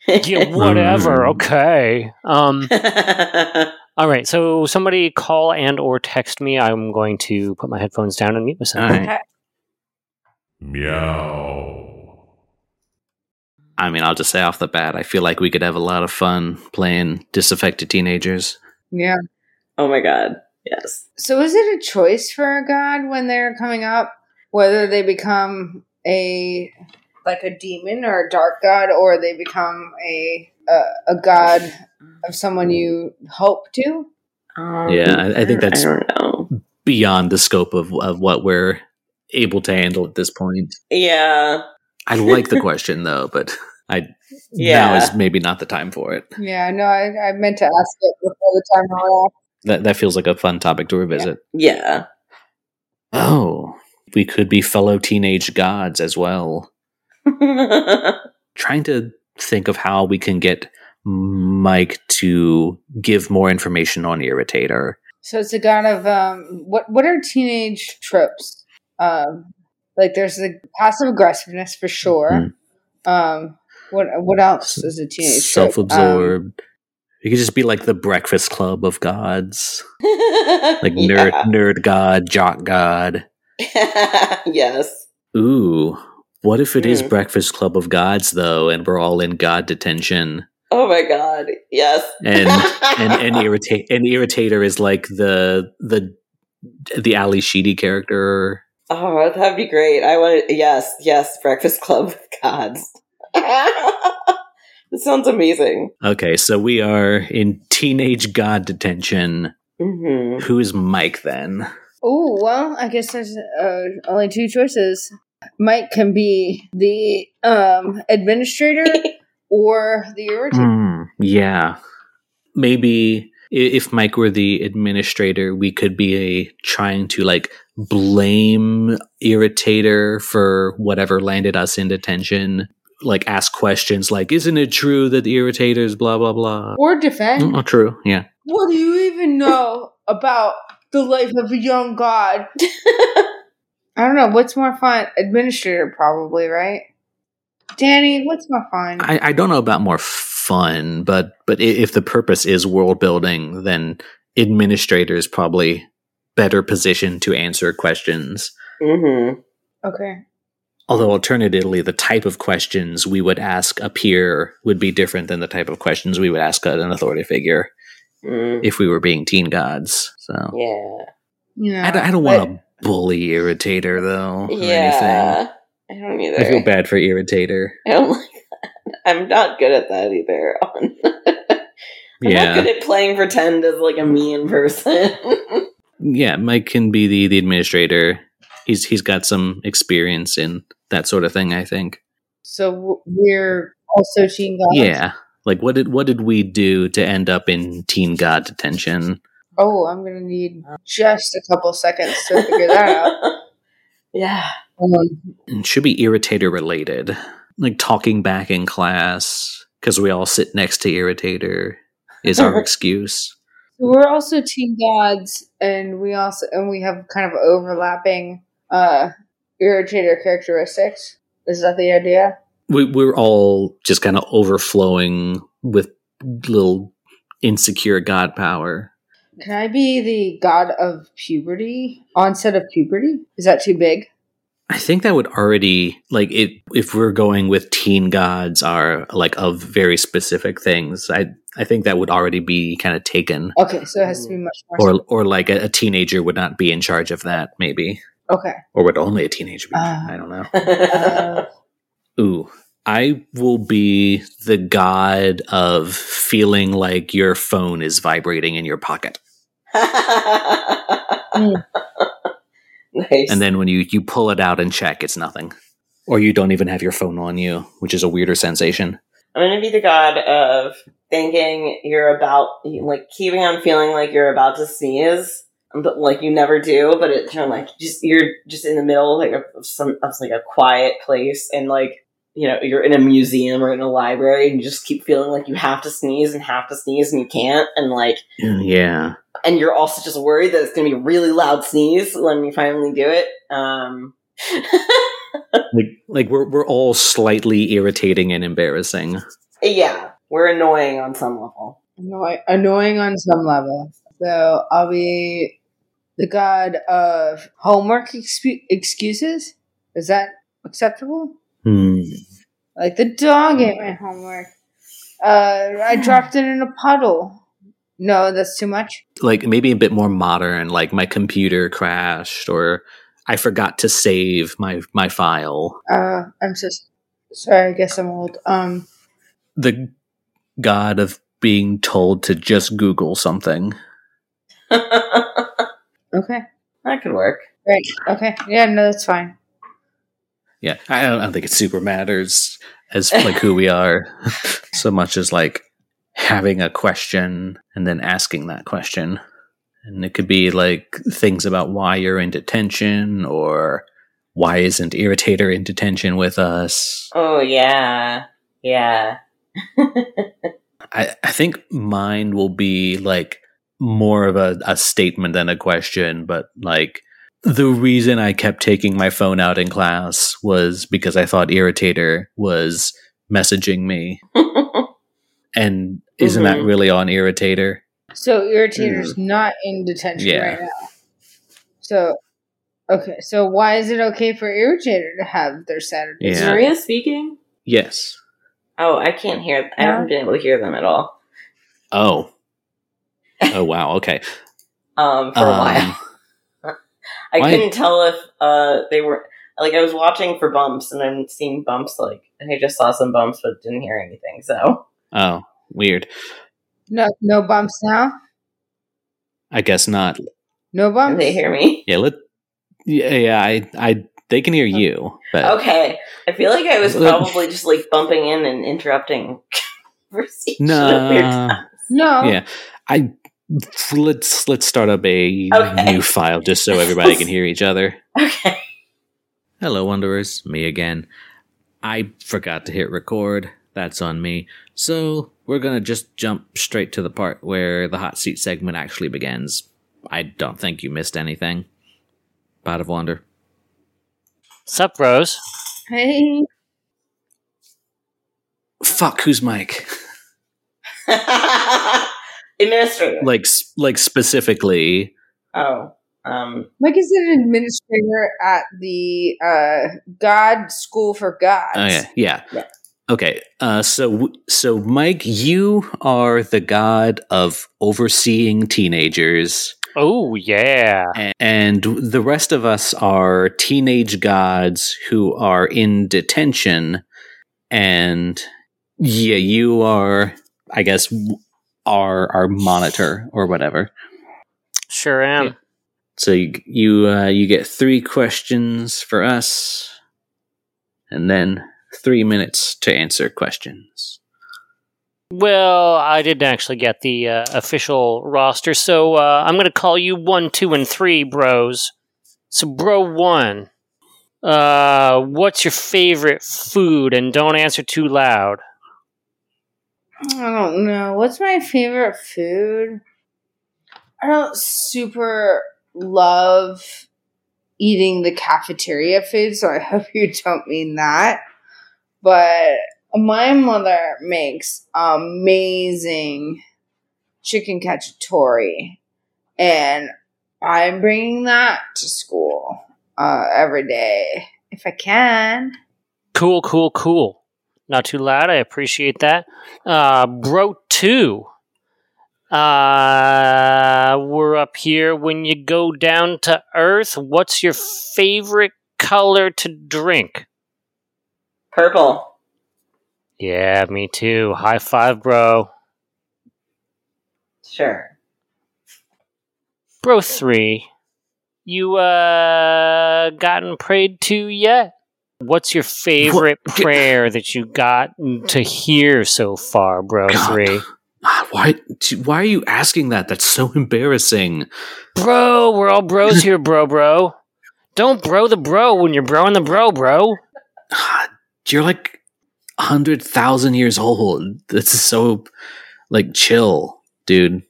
Yeah, whatever. Mm. Okay. Um, all right. So somebody call and or text me. I'm going to put my headphones down and mute myself. All right. Meow. I mean, I'll just say off the bat, I feel like we could have a lot of fun playing disaffected teenagers. Yeah. oh my god. Yes. So is it a choice for a god when they're coming up whether they become a like a demon or a dark god or they become a a, a god of someone you hope to? Um, Yeah, I- I think that's- I don't know. Beyond the scope of, of what we're able to handle at this point. Yeah. I like the question though, but I now is maybe not the time for it. Yeah, no, I, I meant to ask it before the time ran out. That that feels like a fun topic to revisit. Yeah. Oh, we could be fellow teenage gods as well. Trying to think of how we can get Mike to give more information on Irritator. So it's a god of um what what are teenage tropes? Um like there's the passive aggressiveness for sure. Mhm. Um what what else is a teenage? Um, self-absorbed. it could just be like the Breakfast Club of gods, like nerd, nerd god, jock god. Yes. Ooh, what if it is Hmm. Breakfast Club of gods though, and we're all in god detention, Oh my god. Yes. and and and irritate and irritator is like the the the Ally Sheedy character. Oh, that'd be great. I want yes, yes, Breakfast Club with gods. that sounds amazing. Okay, so we are in teenage god detention. hmm Who is Mike then? Oh well, I guess there's uh, only two choices. Mike can be the um, administrator or the irritator. Hmm, yeah. Maybe if Mike were the administrator, we could be a, trying to like blame Irritator for whatever landed us in detention. Like ask questions like, isn't it true that the Irritators blah blah blah? Or defend. Oh, true. Yeah. What do you even know about the life of a young god? I don't know. What's more fun? Administrator, probably, right? Danny, what's more fun? I, I don't know about more fun, but but if the purpose is world building, then administrator is probably better positioned to answer questions. Mm-hmm. okay. Although alternatively, the type of questions we would ask a peer would be different than the type of questions we would ask an authority figure Mm, if we were being teen gods. So yeah. Yeah, I don't, I don't want to bully Irritator though. or anything. Yeah. I don't either. I feel bad for Irritator. I don't like that. I'm not good at that either. I'm Yeah, not good at playing pretend as like a mean person. yeah. Mike can be the the administrator. He's he's got some experience in that sort of thing. I think. So we're also Teen Gods. Yeah. Like what did what did we do to end up in Teen God detention? Oh, I'm gonna need just a couple seconds to figure that out. yeah. Um, It should be Irritator related, like talking back in class because we all sit next to Irritator is our excuse. we're also Teen Gods, and we also and we have kind of overlapping uh irritator characteristics. Is that the idea? We we're all just kind of overflowing with little insecure god power. Can I be the god of puberty? Onset of puberty? Is that too big? I think that would already like it if we're going with teen gods are like of very specific things. I I think that would already be kind of taken. Okay, so it has to be much more. Or or like a, a teenager would not be in charge of that, maybe. Okay. Or would only a teenager be? Ah. I don't know. Uh, Ooh. I will be the god of feeling like your phone is vibrating in your pocket. Nice. And then when you, you pull it out and check, it's nothing. Or you don't even have your phone on you, which is a weirder sensation. I'm gonna be the god of thinking you're about, like, keeping on feeling like you're about to sneeze, like you never do. But it's kind of like just you're just in the middle, like of some of like a quiet place, and like you know you're in a museum or in a library, and you just keep feeling like you have to sneeze and have to sneeze and you can't, and like Yeah. and you're also just worried that it's gonna be a really loud sneeze when you finally do it. Um, Like like we're we're all slightly irritating and embarrassing. yeah, we're annoying on some level. annoy- annoying on some level. So I'll be the god of homework excu- excuses. Is that acceptable? Hmm. Like the dog ate my homework. Uh, I dropped it in a puddle. No, that's too much. Like maybe a bit more modern, like my computer crashed or I forgot to save my my file. Uh, I'm so sorry. I guess I'm old. Um, The god of being told to just Google something. that could work. right. Okay, yeah, no, that's fine. Yeah, I don't, I don't think it super matters as like who we are, so much as like having a question and then asking that question, and it could be like things about why you're in detention or why isn't Irritator in detention with us. Oh yeah, yeah. I, I think mine will be like more of a, a statement than a question, but like the reason I kept taking my phone out in class was because I thought Irritator was messaging me. And isn't that Mhm. really on Irritator? So irritator's not in detention Yeah. right now. So, okay. So why is it okay for irritator to have their Saturday? Is Yeah. Maria speaking? Yes. Oh, I can't hear. I haven't been able to hear them at all. Oh. Oh wow. Okay. Um, for a Um, while, I why- couldn't tell if uh they were like I was watching for bumps and I'm seeing bumps like and I just saw some bumps but didn't hear anything. So Oh, weird. No, no bumps now. I guess not. No can bumps. they hear me? Yeah. Let. Yeah. Yeah. I. I. They can hear you, but Okay, I feel like I was probably just like bumping in and interrupting conversation. No. at weird times. No. yeah. I. Let's let's start up a Okay. new file just so everybody can hear each other. Okay. Hello, Wanderers. Me again. I forgot to hit record. That's on me. So, we're gonna just jump straight to the part where the hot seat segment actually begins. I don't think you missed anything. Pod of Wonder. Sup, Rose? Hey. Fuck, who's Mike? Administrator. Like, like specifically. oh, um, Mike is an administrator at the uh, God School for Gods. Oh yeah, yeah. Yeah. Okay. Uh, so, so Mike, you are the god of overseeing teenagers Oh yeah. A- And the rest of us are teenage gods who are in detention. And yeah, you are, I guess, w- our, our monitor or whatever. Sure am. Yeah. So you you, uh, you get three questions for us, and then three minutes to answer questions. Well, I didn't actually get the uh, official roster, so uh, I'm going to call you one, two, and three, bros. So, bro one, uh, what's your favorite food? And don't answer too loud. I don't know. What's my favorite food? I don't super love eating the cafeteria food, so I hope you don't mean that. But my mother makes amazing chicken cacciatore, and I'm bringing that to school uh, every day if I can. Cool, cool, cool. Not too loud. I appreciate that. Uh, bro two. Uh, we're up here. When you go down to Earth, what's your favorite color to drink? Purple. Yeah, me too. High five, bro. Sure. Bro three. You uh gotten prayed to yet? What's your favorite What? prayer that you got to hear so far, bro God. three? Ah, Why why are you asking that? That's so embarrassing. Bro, we're all bros here, bro, bro. Don't bro the bro when you're broing the bro, bro. Ah, You're like a hundred thousand years old. This is so like chill, dude.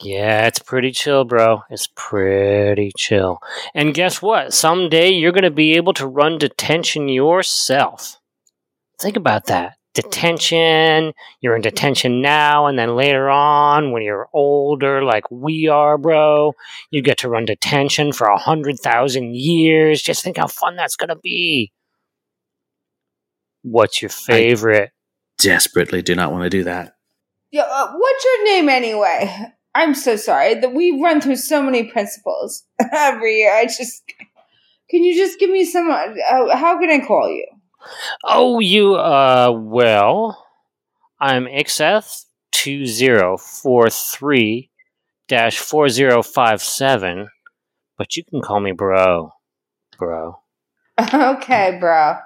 Yeah, it's pretty chill, bro. It's pretty chill. And guess what? Someday you're going to be able to run detention yourself. Think about that. Detention, you're in detention now, and then later on, when you're older, like we are, bro, you get to run detention for a hundred thousand years. Just think how fun that's going to be. What's your favorite? Desperately do not want to do that. Yeah, uh, what's your name anyway? I'm so sorry that we run through so many principles every year. I just can you just give me some? Uh, how can I call you? Oh, you, uh, well, I'm Ixeth 2043 dash 4057, but you can call me bro. Bro. okay, bro.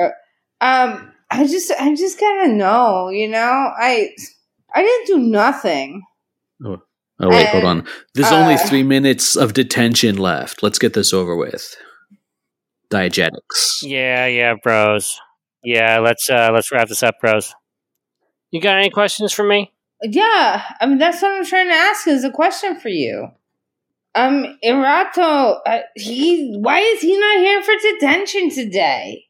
Uh, um, I just, I just gotta know. You know, I, I didn't do nothing. Oh wait, hold Uh, on. There's only uh, three minutes of detention left. Let's get this over with. Diegetics. Yeah, yeah, bros. Yeah, let's, uh, let's wrap this up, bros. You got any questions for me? Yeah, I mean that's what I'm trying to ask. Is a question for you. Um, Irato, uh, he why is he not here for detention today?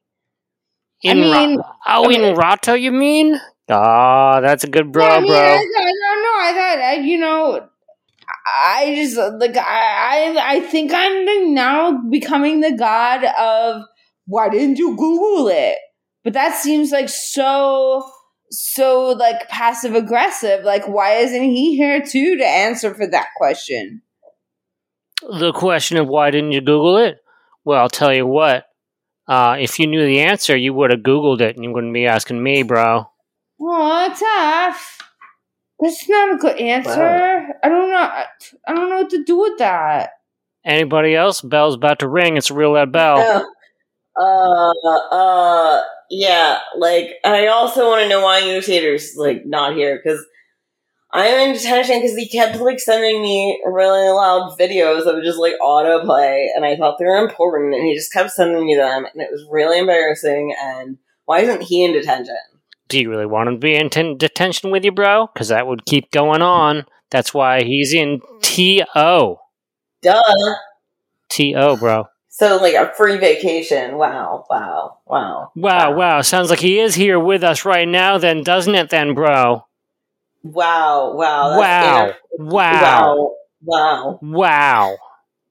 I In Ra- mean, oh, I mean- in Rato, you mean? Ah, that's a good bro, Yeah, I mean, bro. I, don't know. I thought, I, you know, I just like I, I, I think I'm now becoming the god of why didn't you Google it? But that seems like so, so like passive aggressive. Like, why isn't he here too to answer for that question? the question of why didn't you Google it? Well, I'll tell you what. Uh, if you knew the answer, you would have Googled it, and you wouldn't be asking me, bro. Oh, tough. That's not a good answer. I don't know. I don't know what to do with that. Anybody else? Bell's about to ring. It's a real loud bell. Uh, uh, yeah. Like, I also want to know why Negotiator's like not here because I'm in detention because he kept like sending me really loud videos that would just like autoplay, and I thought they were important, and he just kept sending me them, and it was really embarrassing. And why isn't he in detention? Do you really want him to be in ten- detention with you, bro? Because that would keep going on. That's why he's in TO. Duh. TO, bro. So like a free vacation. Wow, wow, wow, Wow, wow. Sounds like he is here with us right now, then, doesn't it, then, bro? wow, wow, Wow. inter- Wow. wow, wow, Wow.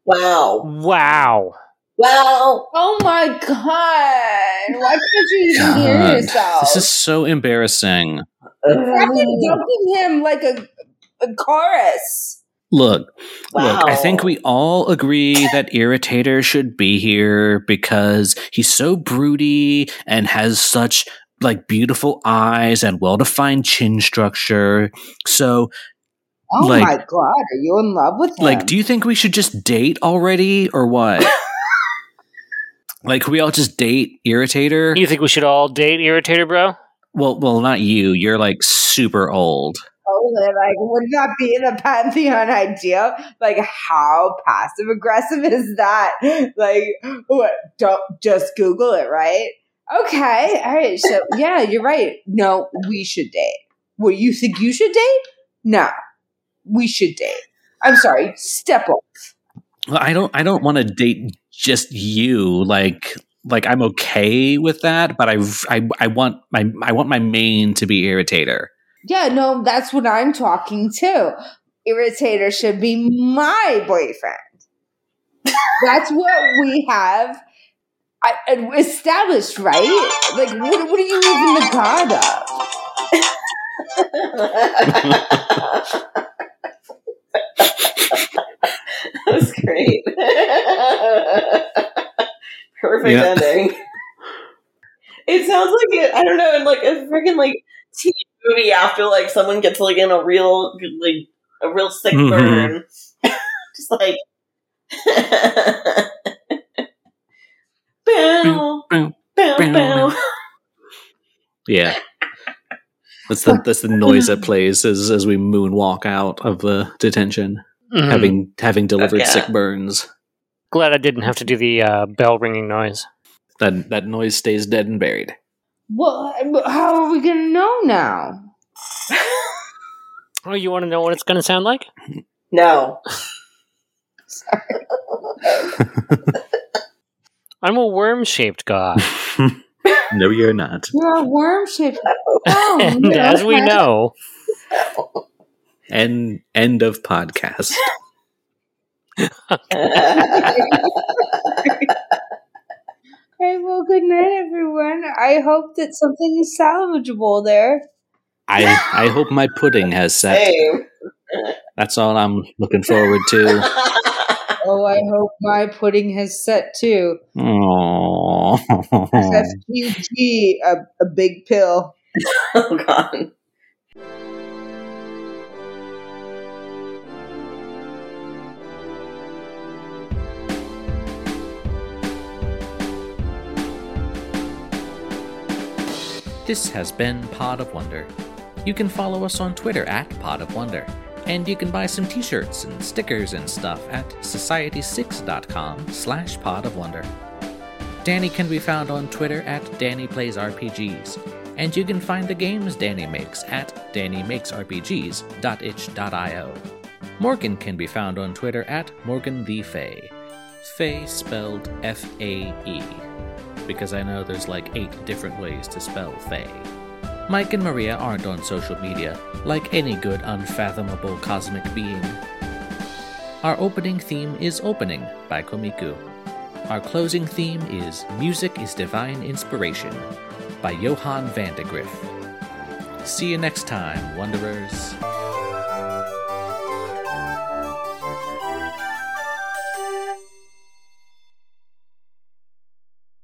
wow, Wow. Wow. Oh my god! Why can't you even hear yourself? This is so embarrassing. Fucking dunking him like a, a chorus. Look, look, I think we all agree that Irritator should be here because he's so broody and has such like beautiful eyes and well-defined chin structure. So, Oh Like- my god, are you in love with him? like, do you think we should just date already or what? like, can we all just date Irritator? You think we should all date Irritator, bro? Well, well, not you. You're like super old. Oh, like, would that be the pantheon idea? Like, how passive aggressive is that? Like, what? Don't just Google it, right? Okay, all right. So, yeah, you're right. No, we should date. What you think you should date? No, we should date. I'm sorry. Step off. Well, I don't. I don't want to date just you. Like, like I'm okay with that, but I, I, I want my, I want my main to be Irritator. Yeah, no, that's what I'm talking to. Irritator should be my boyfriend. that's what we have I, established, right? Like, what, what are you even the god of? that was great. Perfect Yeah. ending. It sounds like it. I don't know, in like a freaking like teen movie after like someone gets like in a real like a real sick Mhm. burn, just like. bow, bow, bow, bow. bow. Yeah, that's the that's the noise that plays as as we moonwalk out of the detention, Mhm. having having delivered yeah. sick burns. Glad I didn't have to do the uh, bell ringing noise. That that noise stays dead and buried. Well, how are we gonna know now? Oh, you want to know what it's going to sound like? No. Sorry. I'm a worm shaped god. no, you're not. You're a worm shaped. Oh, and no, as we okay. know, End end of podcast. Okay, well, good night, everyone. I hope that something is salvageable there. I I hope my pudding has set. Same. That's all I'm looking forward to. Oh, I hope my pudding has set too. Aww. FQG, a, a big pill. oh god. This has been Pod of Wonder. You can follow us on Twitter at Pod of Wonder. And you can buy some t-shirts and stickers and stuff at society6.com slash pod of wonder. Danny can be found on Twitter at Danny Plays RPGs. And you can find the games Danny makes at dannymakesrpgs.itch.io. Morgan can be found on Twitter at Morgan the Fae. Fae spelled F-A-E. Because I know there's like eight different ways to spell Fae. Mike and Maria aren't on social media, like any good unfathomable cosmic being. Our opening theme is Opening by Komiku. Our closing theme is Music is Divine Inspiration by Johann Vandegrift. See you next time, Wanderers.